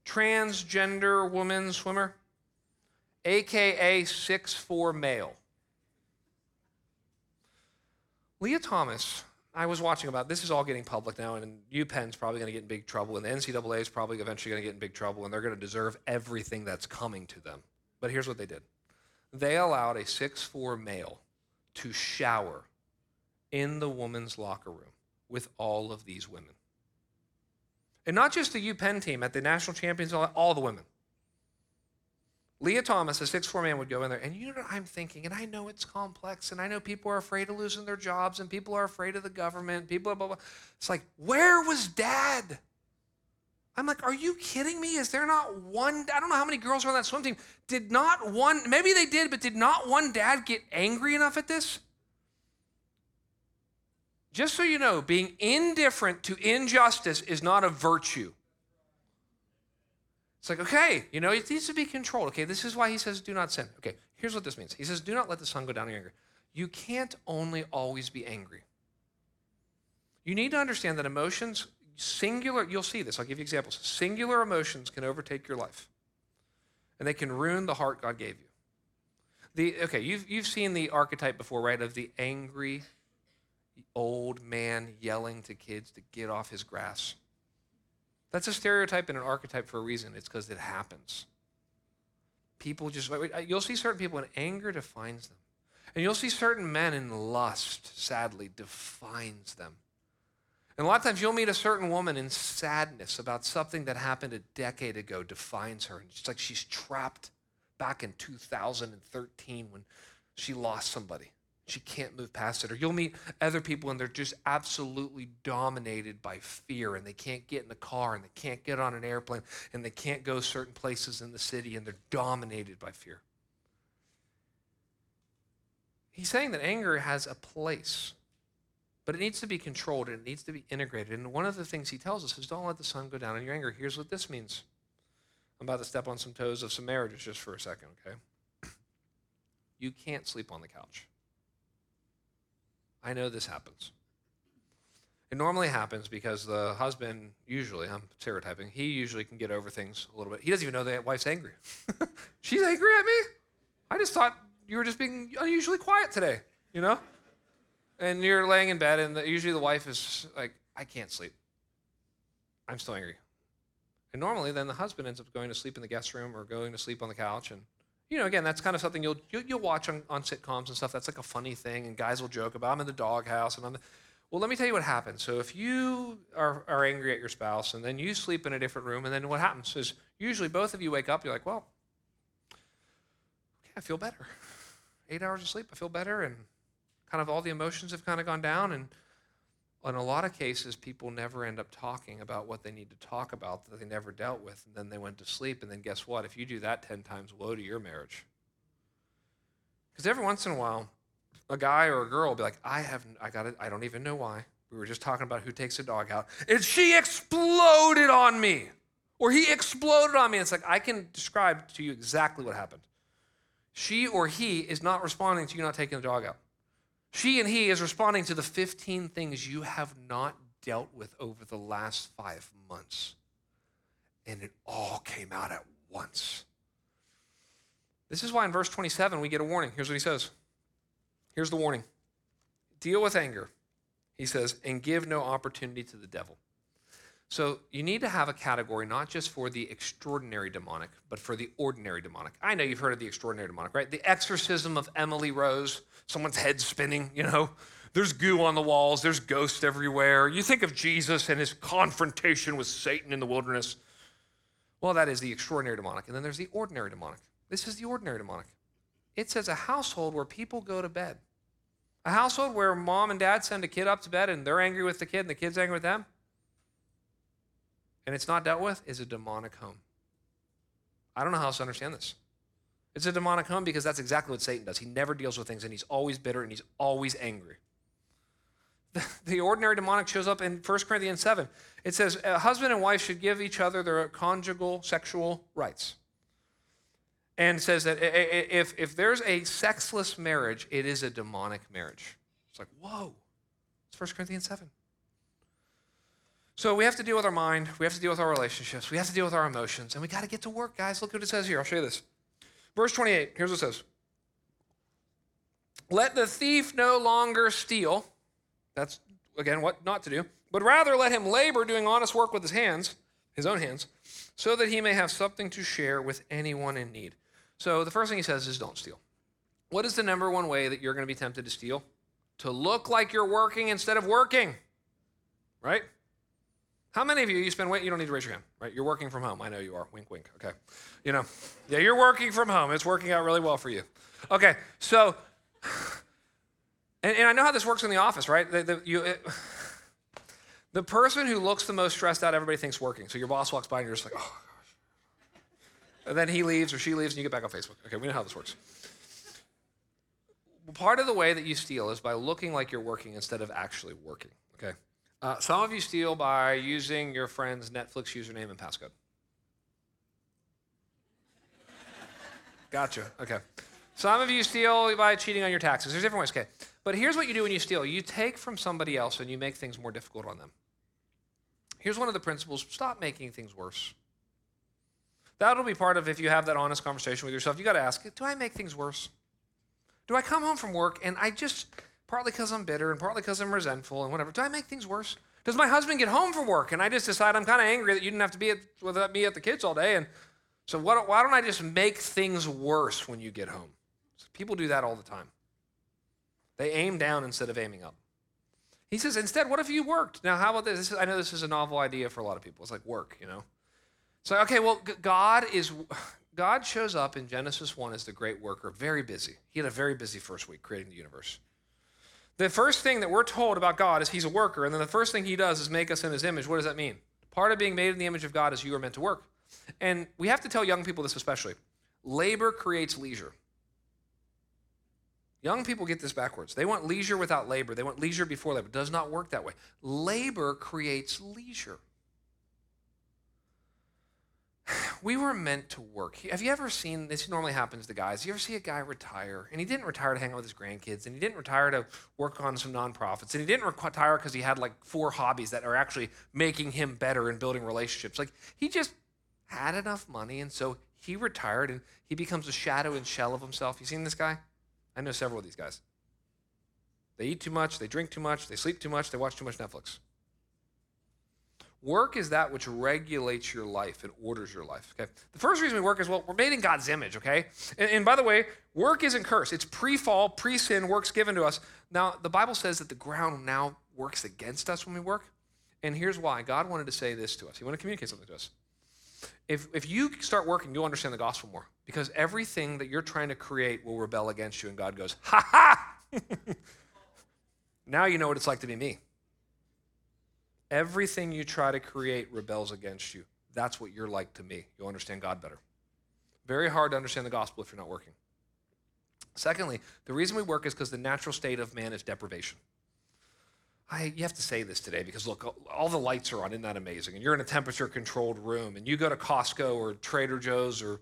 Transgender woman swimmer, aka six four male. Lia Thomas, I was watching about this is all getting public now, and UPenn's probably going to get in big trouble, and the NCAA is probably eventually going to get in big trouble, and they're going to deserve everything that's coming to them. But here's what they did they allowed a six-four male to shower in the women's locker room with all of these women. And not just the UPenn team at the national champions, all the women. Lia Thomas, a six-four man, would go in there, and you know what I'm thinking, and I know it's complex, and I know people are afraid of losing their jobs, and people are afraid of the government, people are blah, blah. It's like, where was dad? I'm like, are you kidding me? Is there not one? I don't know how many girls are on that swim team. Did not one, maybe they did, but did not one dad get angry enough at this? Just so you know, being indifferent to injustice is not a virtue. It's like, okay, you know, it needs to be controlled. Okay, this is why he says, do not sin. Okay, here's what this means. He says, do not let the sun go down in anger. You can't only always be angry. You need to understand that emotions, singular, you'll see this, I'll give you examples. Singular emotions can overtake your life, and they can ruin the heart God gave you. The, okay, you've, you've seen the archetype before, right, of the angry old man yelling to kids to get off his grass. That's a stereotype and an archetype for a reason. It's because it happens. People just, you'll see certain people in anger defines them. And you'll see certain men in lust, sadly, defines them. And a lot of times you'll meet a certain woman in sadness about something that happened a decade ago defines her. And it's like she's trapped back in 2013 when she lost somebody. She can't move past it. Or you'll meet other people and they're just absolutely dominated by fear and they can't get in the car and they can't get on an airplane and they can't go certain places in the city and they're dominated by fear. He's saying that anger has a place, but it needs to be controlled and it needs to be integrated. And one of the things he tells us is don't let the sun go down in your anger. Here's what this means. I'm about to step on some toes of some marriages just for a second, okay? (clears throat) You can't sleep on the couch. I know this happens. It normally happens because the husband, usually, I'm stereotyping, he usually can get over things a little bit. He doesn't even know that wife's angry. (laughs) She's angry at me? I just thought you were just being unusually quiet today, you know? And you're laying in bed, and the, usually the wife is like, I can't sleep. I'm still angry. And normally, then the husband ends up going to sleep in the guest room or going to sleep on the couch, and you know, again, that's kind of something you'll, you'll, you'll watch on, on sitcoms and stuff. That's like a funny thing, and guys will joke about. I'm in the doghouse, and I'm. The, well, let me tell you what happens. So if you are, are angry at your spouse, and then you sleep in a different room, and then what happens is usually both of you wake up. You're like, well, okay, I feel better. Eight hours of sleep, I feel better, and kind of all the emotions have kind of gone down, and in a lot of cases, people never end up talking about what they need to talk about that they never dealt with, and then they went to sleep. And then guess what? If you do that 10 times, woe to your marriage. Because every once in a while, a guy or a girl will be like, I have, I got it, I don't even know why. We were just talking about who takes a dog out. And she exploded on me. Or he exploded on me. It's like, I can describe to you exactly what happened. She or he is not responding to you not taking the dog out. She and he is responding to the 15 things you have not dealt with over the last five months. And it all came out at once. This is why in verse 27 we get a warning. Here's what he says. Here's the warning Deal with anger, he says, and give no opportunity to the devil. So you need to have a category not just for the extraordinary demonic, but for the ordinary demonic. I know you've heard of the extraordinary demonic, right? The exorcism of Emily Rose, someone's head spinning, you know. There's goo on the walls, there's ghosts everywhere. You think of Jesus and his confrontation with Satan in the wilderness. Well, that is the extraordinary demonic. And then there's the ordinary demonic. This is the ordinary demonic. It says a household where people go to bed. A household where mom and dad send a kid up to bed and they're angry with the kid and the kid's angry with them and it's not dealt with is a demonic home. I don't know how else to understand this. It's a demonic home because that's exactly what Satan does. He never deals with things and he's always bitter and he's always angry. (laughs) The, the ordinary demonic shows up in 1 Corinthians 7. It says, A husband and wife should give each other their conjugal sexual rights. and it says that if, if there's a sexless marriage, it is a demonic marriage. It's like, whoa. It's 1 Corinthians 7. So we have to deal with our mind, we have to deal with our relationships, we have to deal with our emotions, and we got to get to work, guys. Look what it says here. I'll show you this. Verse 28, here's what it says Let the thief no longer steal. That's, again, what not to do, but rather let him labor doing honest work with his hands, his own hands, so that he may have something to share with anyone in need. So the first thing he says is don't steal. What is the number one way that you're going to be tempted to steal? To look like you're working instead of working, right? How many of you, you spend, wait, you don't need to raise your hand, right? You're working from home. I know you are. Wink, wink. Okay. You know, yeah, you're working from home. It's working out really well for you. Okay. So, and, and I know how this works in the office, right? The, the, you, it, (sighs) the person who looks the most stressed out, everybody thinks working. So your boss walks by and you're just like, oh, gosh. And then he leaves or she leaves and you get back on Facebook. Okay, we know how this works. Part of the way that you steal is by looking like you're working instead of actually working, okay? Uh, some of you steal by using your friend's Netflix username and passcode. Gotcha. Okay. Some of you steal by cheating on your taxes. There's different ways. Okay. But here's what you do when you steal you take from somebody else and you make things more difficult on them. Here's one of the principles stop making things worse. That'll be part of if you have that honest conversation with yourself. You got to ask, do I make things worse? Do I come home from work and I just partly because I'm bitter and partly because I'm resentful and whatever. Do I make things worse? Does my husband get home from work and I just decide I'm kind of angry that you didn't have to be at, with uh, me at the kids all day? And so what, why don't I just make things worse when you get home? So people do that all the time. They aim down instead of aiming up. He says, instead, what if you worked? Now, how about this? this is, I know this is a novel idea for a lot of people. It's like work, you know? So, okay, well, God is, (sighs) God shows up in Genesis 1 as the great worker, very busy. He had a very busy first week creating the universe. The first thing that we're told about God is he's a worker, and then the first thing he does is make us in his image. What does that mean? Part of being made in the image of God is you are meant to work. And we have to tell young people this especially labor creates leisure. Young people get this backwards. They want leisure without labor. They want leisure before labor. It does not work that way. Labor creates leisure we were meant to work. Have you ever seen this? Normally happens to guys. You ever see a guy retire, and he didn't retire to hang out with his grandkids, and he didn't retire to work on some nonprofits, and he didn't retire because he had like four hobbies that are actually making him better and building relationships. Like he just had enough money, and so he retired, and he becomes a shadow and shell of himself. You seen this guy? I know several of these guys. They eat too much, they drink too much, they sleep too much, they watch too much Netflix. Work is that which regulates your life and orders your life. Okay. The first reason we work is well, we're made in God's image. Okay. And, and by the way, work isn't cursed. It's pre-fall, pre-sin works given to us. Now the Bible says that the ground now works against us when we work, and here's why. God wanted to say this to us. He wanted to communicate something to us. If if you start working, you'll understand the gospel more because everything that you're trying to create will rebel against you, and God goes, ha ha. (laughs) now you know what it's like to be me. Everything you try to create rebels against you. That's what you're like to me. You'll understand God better. Very hard to understand the gospel if you're not working. Secondly, the reason we work is because the natural state of man is deprivation. I, you have to say this today because look, all the lights are on. Isn't that amazing? And you're in a temperature controlled room, and you go to Costco or Trader Joe's or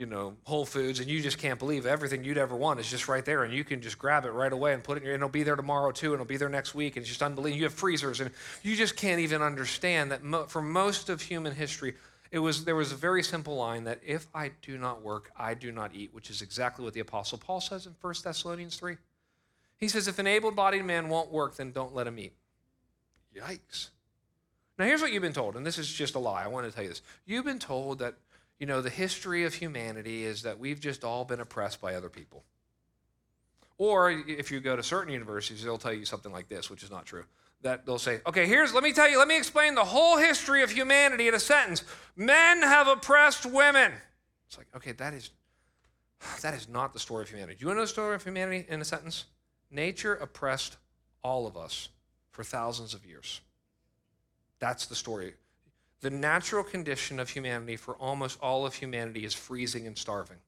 you know, Whole Foods, and you just can't believe everything you'd ever want is just right there, and you can just grab it right away and put it in your, and it'll be there tomorrow too, and it'll be there next week, and it's just unbelievable. You have freezers, and you just can't even understand that mo- for most of human history, it was there was a very simple line that if I do not work, I do not eat, which is exactly what the Apostle Paul says in 1 Thessalonians 3. He says, if an able-bodied man won't work, then don't let him eat. Yikes. Now here's what you've been told, and this is just a lie. I want to tell you this. You've been told that you know, the history of humanity is that we've just all been oppressed by other people. Or if you go to certain universities, they'll tell you something like this, which is not true. That they'll say, okay, here's, let me tell you, let me explain the whole history of humanity in a sentence. Men have oppressed women. It's like, okay, that is, that is not the story of humanity. Do you want to know the story of humanity in a sentence? Nature oppressed all of us for thousands of years. That's the story the natural condition of humanity for almost all of humanity is freezing and starving.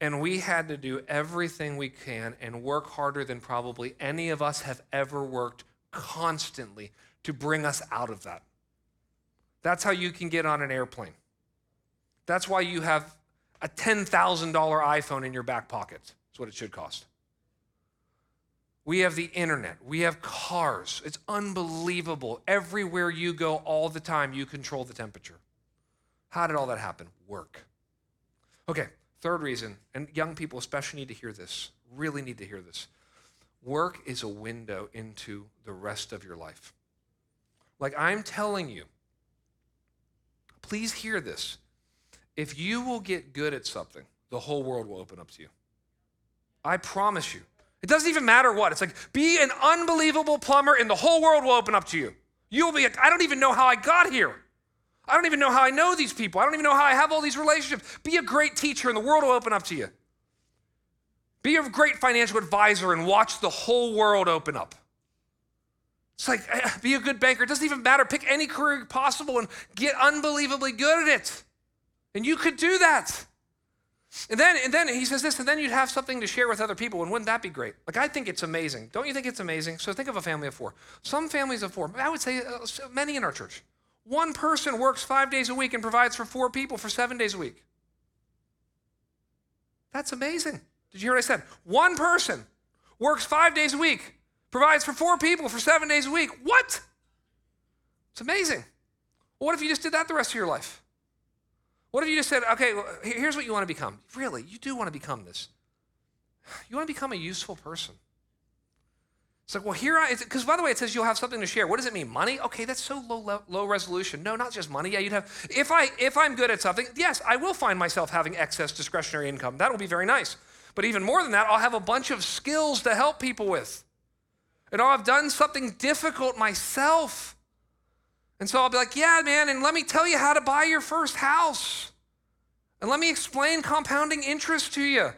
And we had to do everything we can and work harder than probably any of us have ever worked constantly to bring us out of that. That's how you can get on an airplane. That's why you have a $10,000 iPhone in your back pocket. That's what it should cost. We have the internet. We have cars. It's unbelievable. Everywhere you go, all the time, you control the temperature. How did all that happen? Work. Okay, third reason, and young people especially need to hear this, really need to hear this. Work is a window into the rest of your life. Like I'm telling you, please hear this. If you will get good at something, the whole world will open up to you. I promise you. It doesn't even matter what. It's like, be an unbelievable plumber and the whole world will open up to you. You will be like, I don't even know how I got here. I don't even know how I know these people. I don't even know how I have all these relationships. Be a great teacher and the world will open up to you. Be a great financial advisor and watch the whole world open up. It's like, eh, be a good banker. It doesn't even matter. Pick any career possible and get unbelievably good at it. And you could do that. And then, and then he says this, and then you'd have something to share with other people, and wouldn't that be great? Like, I think it's amazing. Don't you think it's amazing? So think of a family of four. Some families of four, I would say uh, many in our church. One person works five days a week and provides for four people for seven days a week. That's amazing. Did you hear what I said? One person works five days a week, provides for four people for seven days a week. What? It's amazing. What if you just did that the rest of your life? What if you just said, okay, well, here's what you want to become? Really, you do want to become this. You want to become a useful person. It's like, well, here I, because by the way, it says you'll have something to share. What does it mean? Money? Okay, that's so low, low resolution. No, not just money. Yeah, you'd have, if, I, if I'm good at something, yes, I will find myself having excess discretionary income. That'll be very nice. But even more than that, I'll have a bunch of skills to help people with. And I'll have done something difficult myself. And so I'll be like, yeah, man, and let me tell you how to buy your first house. And let me explain compounding interest to you.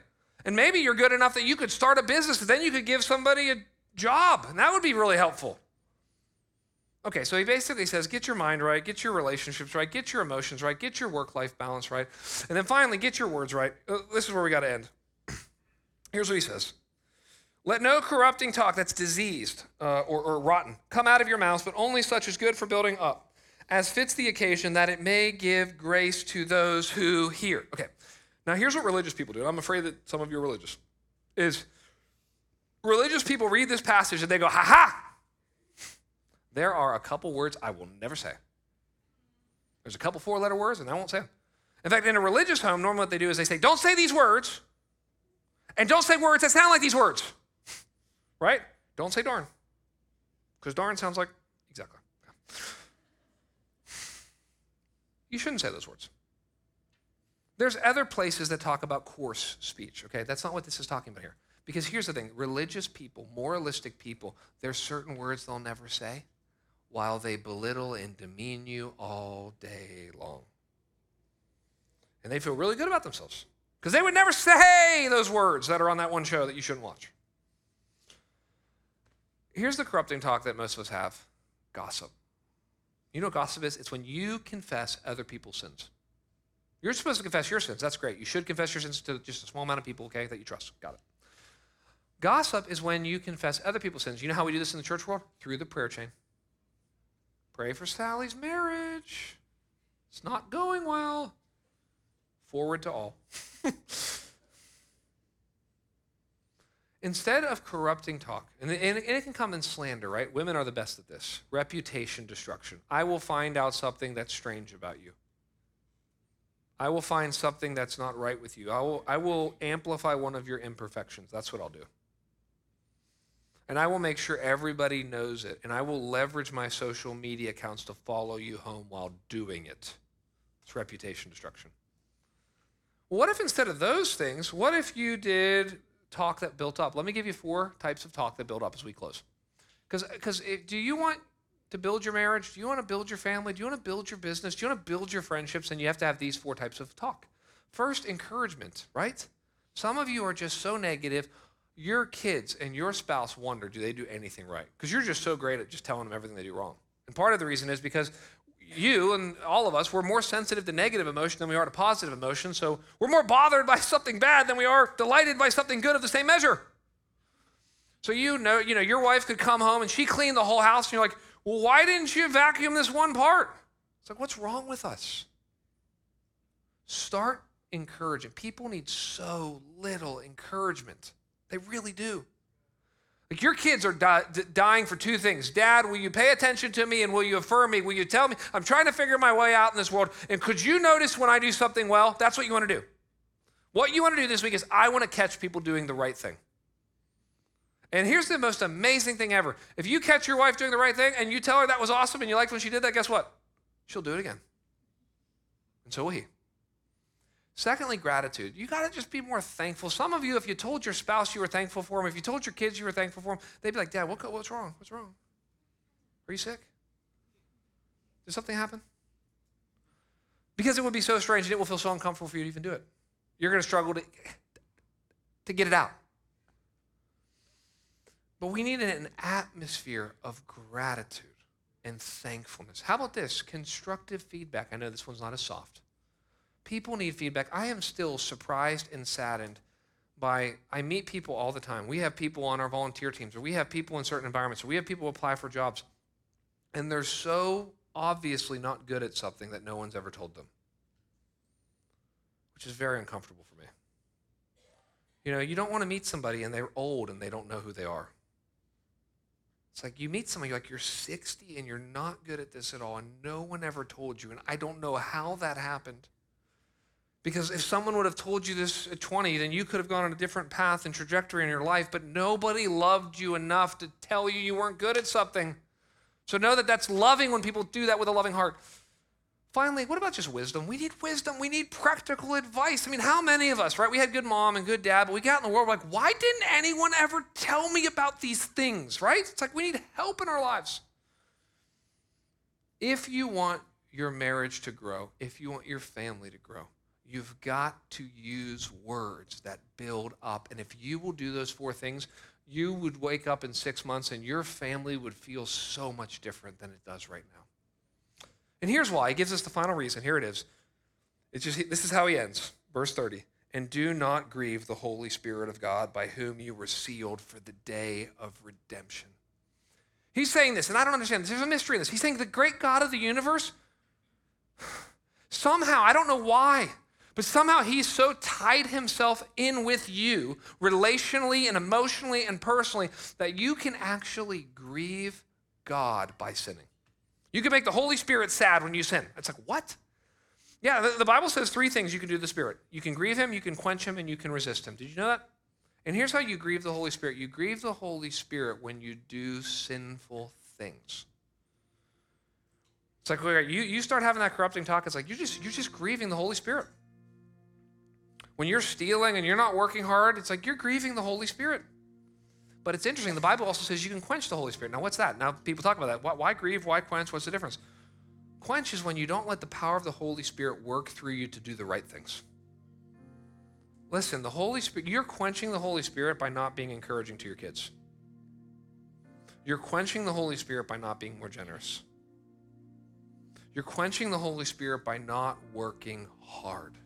And maybe you're good enough that you could start a business, and then you could give somebody a job, and that would be really helpful. Okay, so he basically says get your mind right, get your relationships right, get your emotions right, get your work life balance right, and then finally get your words right. Uh, this is where we got to end. (clears throat) Here's what he says Let no corrupting talk that's diseased uh, or, or rotten come out of your mouths, but only such as good for building up, as fits the occasion, that it may give grace to those who hear. Okay, now here's what religious people do. and I'm afraid that some of you are religious. Is religious people read this passage and they go, ha ha! There are a couple words I will never say. There's a couple four letter words and I won't say them. In fact, in a religious home, normally what they do is they say, don't say these words and don't say words that sound like these words. Right? Don't say darn. Because darn sounds like exactly. You shouldn't say those words. There's other places that talk about coarse speech, okay? That's not what this is talking about here. Because here's the thing religious people, moralistic people, there's certain words they'll never say while they belittle and demean you all day long. And they feel really good about themselves. Because they would never say those words that are on that one show that you shouldn't watch. Here's the corrupting talk that most of us have gossip. You know what gossip is? It's when you confess other people's sins. You're supposed to confess your sins. That's great. You should confess your sins to just a small amount of people, okay, that you trust. Got it. Gossip is when you confess other people's sins. You know how we do this in the church world? Through the prayer chain. Pray for Sally's marriage. It's not going well. Forward to all. (laughs) Instead of corrupting talk, and it can come in slander, right? Women are the best at this reputation destruction. I will find out something that's strange about you. I will find something that's not right with you. I will, I will amplify one of your imperfections. That's what I'll do. And I will make sure everybody knows it. And I will leverage my social media accounts to follow you home while doing it. It's reputation destruction. What if instead of those things, what if you did talk that built up? Let me give you four types of talk that build up as we close. Because, do you want to build your marriage? Do you want to build your family? Do you want to build your business? Do you want to build your friendships? And you have to have these four types of talk. First, encouragement, right? Some of you are just so negative. Your kids and your spouse wonder, do they do anything right? Because you're just so great at just telling them everything they do wrong. And part of the reason is because you and all of us, we're more sensitive to negative emotion than we are to positive emotion. So we're more bothered by (laughs) something bad than we are delighted by something good of the same measure. So you know, you know, your wife could come home and she cleaned the whole house, and you're like, well, why didn't you vacuum this one part? It's like, what's wrong with us? Start encouraging. People need so little encouragement. They really do. Like your kids are di- dying for two things. Dad, will you pay attention to me and will you affirm me? Will you tell me? I'm trying to figure my way out in this world. And could you notice when I do something well? That's what you want to do. What you want to do this week is I want to catch people doing the right thing. And here's the most amazing thing ever. If you catch your wife doing the right thing and you tell her that was awesome and you liked when she did that, guess what? She'll do it again. And so will he. Secondly, gratitude. You got to just be more thankful. Some of you, if you told your spouse you were thankful for them, if you told your kids you were thankful for them, they'd be like, Dad, what, what's wrong? What's wrong? Are you sick? Did something happen? Because it would be so strange and it will feel so uncomfortable for you to even do it. You're going to struggle to, to get it out. But we need an atmosphere of gratitude and thankfulness. How about this? Constructive feedback. I know this one's not as soft. People need feedback. I am still surprised and saddened by I meet people all the time. We have people on our volunteer teams, or we have people in certain environments, or we have people apply for jobs, and they're so obviously not good at something that no one's ever told them, which is very uncomfortable for me. You know, you don't want to meet somebody and they're old and they don't know who they are. It's like you meet somebody like you're 60 and you're not good at this at all, and no one ever told you, and I don't know how that happened. Because if someone would have told you this at 20, then you could have gone on a different path and trajectory in your life, but nobody loved you enough to tell you you weren't good at something. So know that that's loving when people do that with a loving heart. Finally, what about just wisdom? We need wisdom. We need practical advice. I mean, how many of us, right? We had good mom and good dad, but we got in the world like, why didn't anyone ever tell me about these things, right? It's like we need help in our lives. If you want your marriage to grow, if you want your family to grow, You've got to use words that build up. And if you will do those four things, you would wake up in six months and your family would feel so much different than it does right now. And here's why. He gives us the final reason. Here it is. It's just this is how he ends. Verse 30. And do not grieve the Holy Spirit of God by whom you were sealed for the day of redemption. He's saying this, and I don't understand this. There's a mystery in this. He's saying the great God of the universe, (sighs) somehow, I don't know why, but somehow he's so tied himself in with you, relationally and emotionally and personally, that you can actually grieve God by sinning. You can make the Holy Spirit sad when you sin. It's like, what? Yeah, the, the, Bible says three things you can do to the Spirit you can grieve him, you can quench him, and you can resist him. Did you know that? And here's how you grieve the Holy Spirit you grieve the Holy Spirit when you do sinful things. It's like you, you start having that corrupting talk, it's like you're just, you're just grieving the Holy Spirit. When you're stealing and you're not working hard, it's like you're grieving the Holy Spirit. But it's interesting. The Bible also says you can quench the Holy Spirit. Now, what's that? Now, people talk about that. Why, why grieve? Why quench? What's the difference? Quench is when you don't let the power of the Holy Spirit work through you to do the right things. Listen, the Holy Spirit, you're quenching the Holy Spirit by not being encouraging to your kids. You're quenching the Holy Spirit by not being more generous. You're quenching the Holy Spirit by not working hard.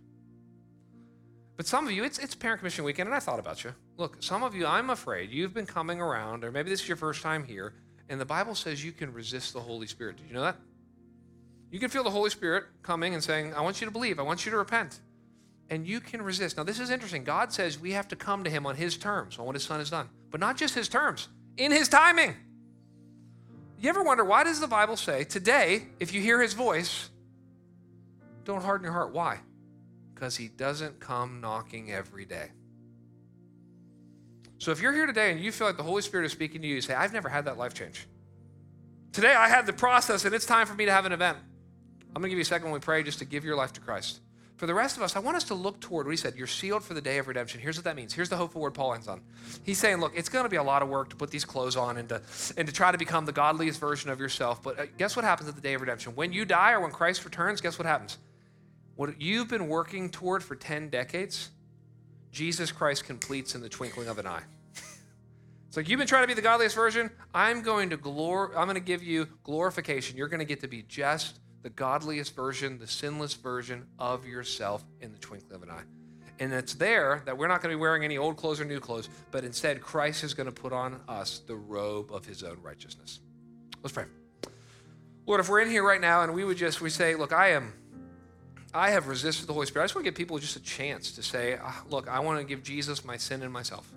But some of you, it's, it's Parent Commission Weekend, and I thought about you. Look, some of you, I'm afraid you've been coming around, or maybe this is your first time here, and the Bible says you can resist the Holy Spirit. Did you know that? You can feel the Holy Spirit coming and saying, I want you to believe, I want you to repent. And you can resist. Now, this is interesting. God says we have to come to Him on His terms, on what His Son has done, but not just His terms, in His timing. You ever wonder why does the Bible say, today, if you hear His voice, don't harden your heart? Why? Because he doesn't come knocking every day. So if you're here today and you feel like the Holy Spirit is speaking to you, you say, I've never had that life change. Today I had the process and it's time for me to have an event. I'm going to give you a second when we pray just to give your life to Christ. For the rest of us, I want us to look toward what he said. You're sealed for the day of redemption. Here's what that means. Here's the hopeful word Paul ends on. He's saying, look, it's going to be a lot of work to put these clothes on and to, and to try to become the godliest version of yourself. But uh, guess what happens at the day of redemption? When you die or when Christ returns, guess what happens? What you've been working toward for 10 decades, Jesus Christ completes in the twinkling of an eye. (laughs) it's like you've been trying to be the godliest version. I'm going to glor- I'm going to give you glorification. You're going to get to be just the godliest version, the sinless version of yourself in the twinkling of an eye. And it's there that we're not going to be wearing any old clothes or new clothes, but instead Christ is going to put on us the robe of his own righteousness. Let's pray. Lord, if we're in here right now and we would just we say, look, I am I have resisted the Holy Spirit. I just want to give people just a chance to say, ah, look, I want to give Jesus my sin and myself.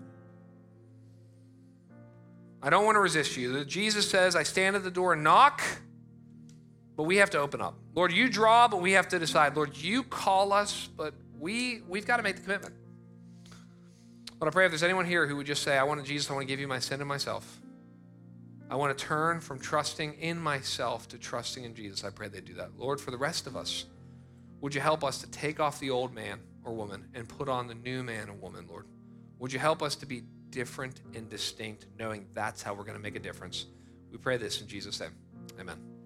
I don't want to resist you. Jesus says, I stand at the door and knock, but we have to open up. Lord, you draw, but we have to decide. Lord, you call us, but we, we've got to make the commitment. Lord, I pray if there's anyone here who would just say, I want to, Jesus, I want to give you my sin and myself. I want to turn from trusting in myself to trusting in Jesus. I pray they do that. Lord, for the rest of us, would you help us to take off the old man or woman and put on the new man or woman, Lord? Would you help us to be different and distinct, knowing that's how we're going to make a difference? We pray this in Jesus' name. Amen.